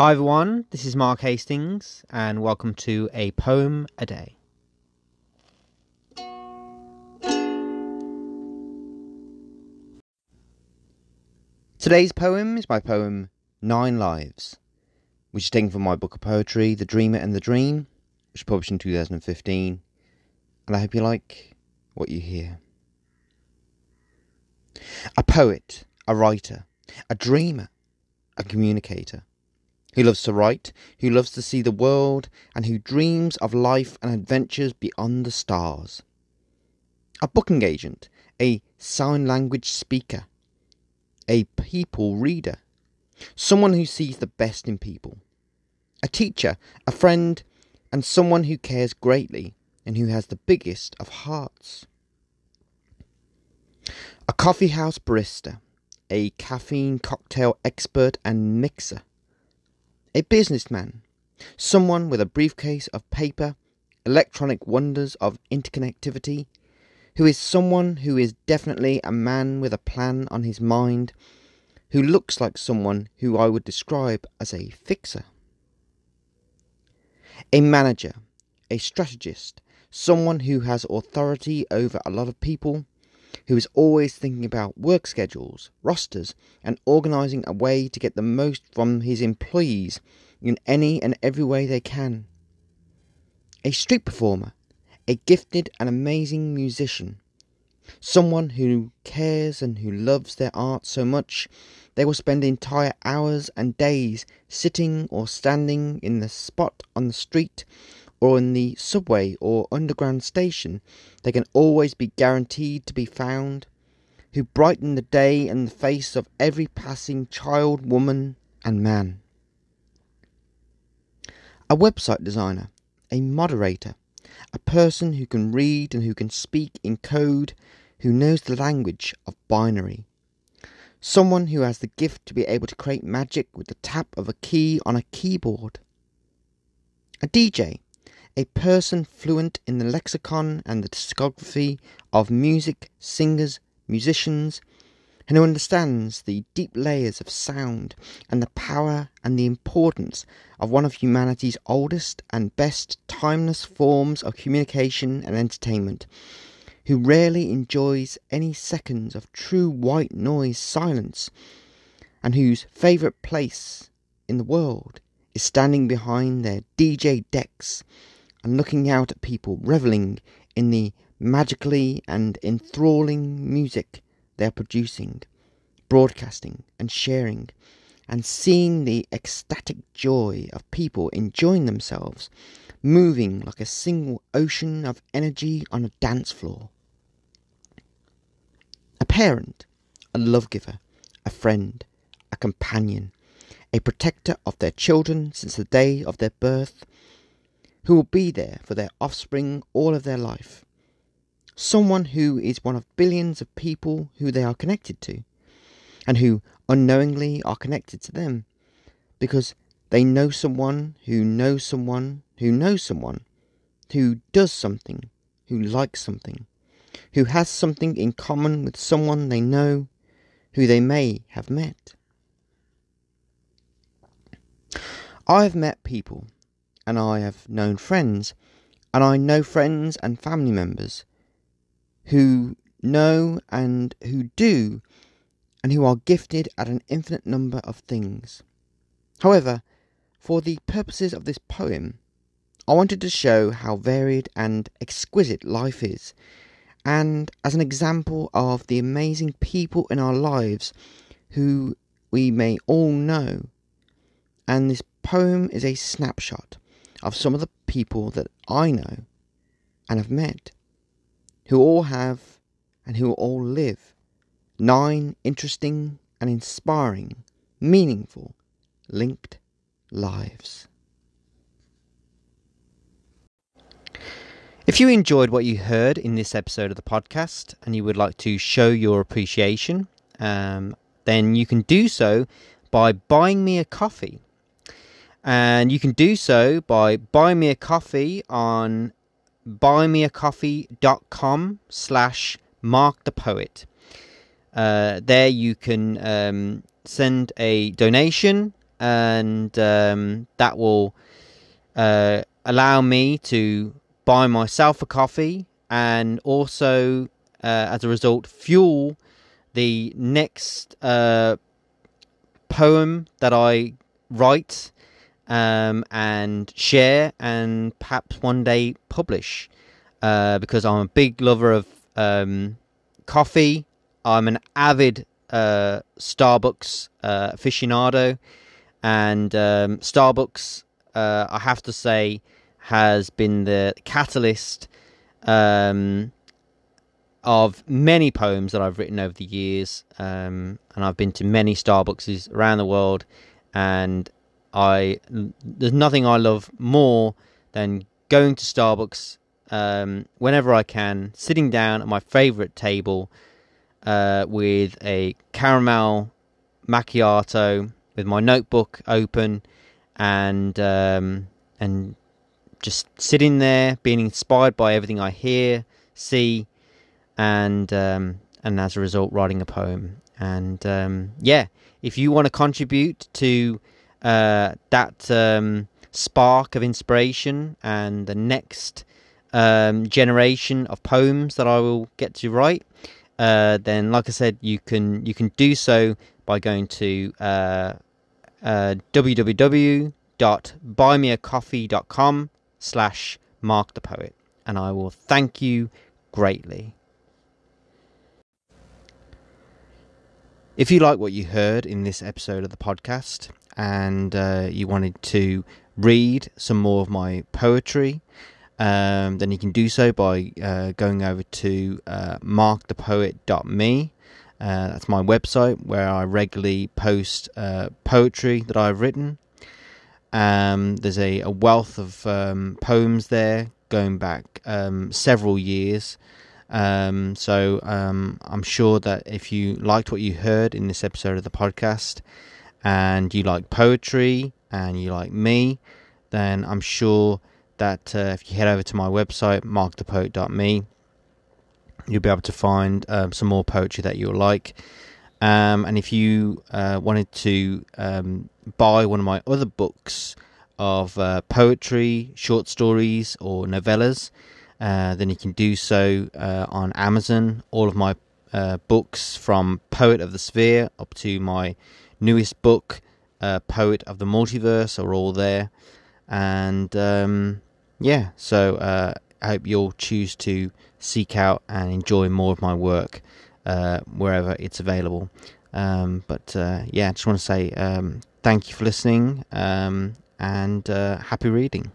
Hi everyone, this is Mark Hastings, and welcome to A Poem a Day. Today's poem is my poem Nine Lives, which is taken from my book of poetry, The Dreamer and the Dream, which was published in 2015, and I hope you like what you hear. A poet, a writer, a dreamer, a communicator who loves to write, who loves to see the world, and who dreams of life and adventures beyond the stars. A booking agent, a sign language speaker, a people reader, someone who sees the best in people, a teacher, a friend, and someone who cares greatly and who has the biggest of hearts. A coffee house barista, a caffeine cocktail expert and mixer, a businessman, someone with a briefcase of paper, electronic wonders of interconnectivity, who is someone who is definitely a man with a plan on his mind, who looks like someone who I would describe as a fixer. A manager, a strategist, someone who has authority over a lot of people, who is always thinking about work schedules, rosters, and organising a way to get the most from his employees in any and every way they can. A street performer, a gifted and amazing musician, someone who cares and who loves their art so much they will spend entire hours and days sitting or standing in the spot on the street or in the subway or underground station, they can always be guaranteed to be found, who brighten the day and the face of every passing child, woman, and man. A website designer, a moderator, a person who can read and who can speak in code, who knows the language of binary. Someone who has the gift to be able to create magic with the tap of a key on a keyboard. A DJ, a person fluent in the lexicon and the discography of music, singers, musicians, and who understands the deep layers of sound and the power and the importance of one of humanity's oldest and best timeless forms of communication and entertainment, who rarely enjoys any seconds of true white noise silence, and whose favourite place in the world is standing behind their DJ decks and looking out at people revelling in the magically and enthralling music they are producing, broadcasting, and sharing, and seeing the ecstatic joy of people enjoying themselves, moving like a single ocean of energy on a dance floor. A parent, a love giver, a friend, a companion, a protector of their children since the day of their birth, who will be there for their offspring all of their life. Someone who is one of billions of people who they are connected to, and who unknowingly are connected to them, because they know someone who knows someone who knows someone who does something, who likes something, who has something in common with someone they know, who they may have met. I have met people and I have known friends, and I know friends and family members who know and who do, and who are gifted at an infinite number of things. However, for the purposes of this poem, I wanted to show how varied and exquisite life is, and as an example of the amazing people in our lives who we may all know. And this poem is a snapshot of some of the people that I know and have met, who all have and who all live nine interesting and inspiring, meaningful, linked lives. If you enjoyed what you heard in this episode of the podcast and you would like to show your appreciation, um, then you can do so by buying me a coffee and you can do so by buying me a coffee on buymeacoffee.com slash mark the poet. Uh, there you can um, send a donation and um, that will uh, allow me to buy myself a coffee and also, uh, as a result, fuel the next uh, poem that I write um, and share and perhaps one day publish. Uh, because I'm a big lover of um, coffee. I'm an avid uh, Starbucks uh, aficionado, and um, Starbucks, uh, I have to say, has been the catalyst um, of many poems that I've written over the years, um, and I've been to many Starbucks around the world, and I there's nothing I love more than going to Starbucks um, whenever I can, sitting down at my favorite table uh, with a caramel macchiato, with my notebook open, and um, and just sitting there, being inspired by everything I hear, see, and um, and as a result, writing a poem. And um, yeah, if you want to contribute to uh, that um, spark of inspiration and the next um, generation of poems that I will get to write, uh, then like I said, you can you can do so by going to uh, uh, www.buymeacoffee.com slash mark the poet and I will thank you greatly. If you like what you heard in this episode of the podcast and uh, you wanted to read some more of my poetry, um, then you can do so by uh, going over to uh, markthepoet.me. Uh, that's my website where I regularly post uh, poetry that I've written. Um, there's a, a, wealth of um, poems there going back um, several years. Um, so um, I'm sure that if you liked what you heard in this episode of the podcast and you like poetry and you like me, then I'm sure that uh, if you head over to my website, markthepoet.me, you'll be able to find um, some more poetry that you'll like. Um, and if you uh, wanted to um, buy one of my other books of uh, poetry, short stories, or novellas, uh, then you can do so uh, on Amazon. All of my uh, books from Poet of the Sphere up to my newest book, uh, Poet of the Multiverse, are all there. And um, yeah, so uh, I hope you'll choose to seek out and enjoy more of my work wherever it's available. Um, but yeah, I just want to say um, thank you for listening um, and happy reading.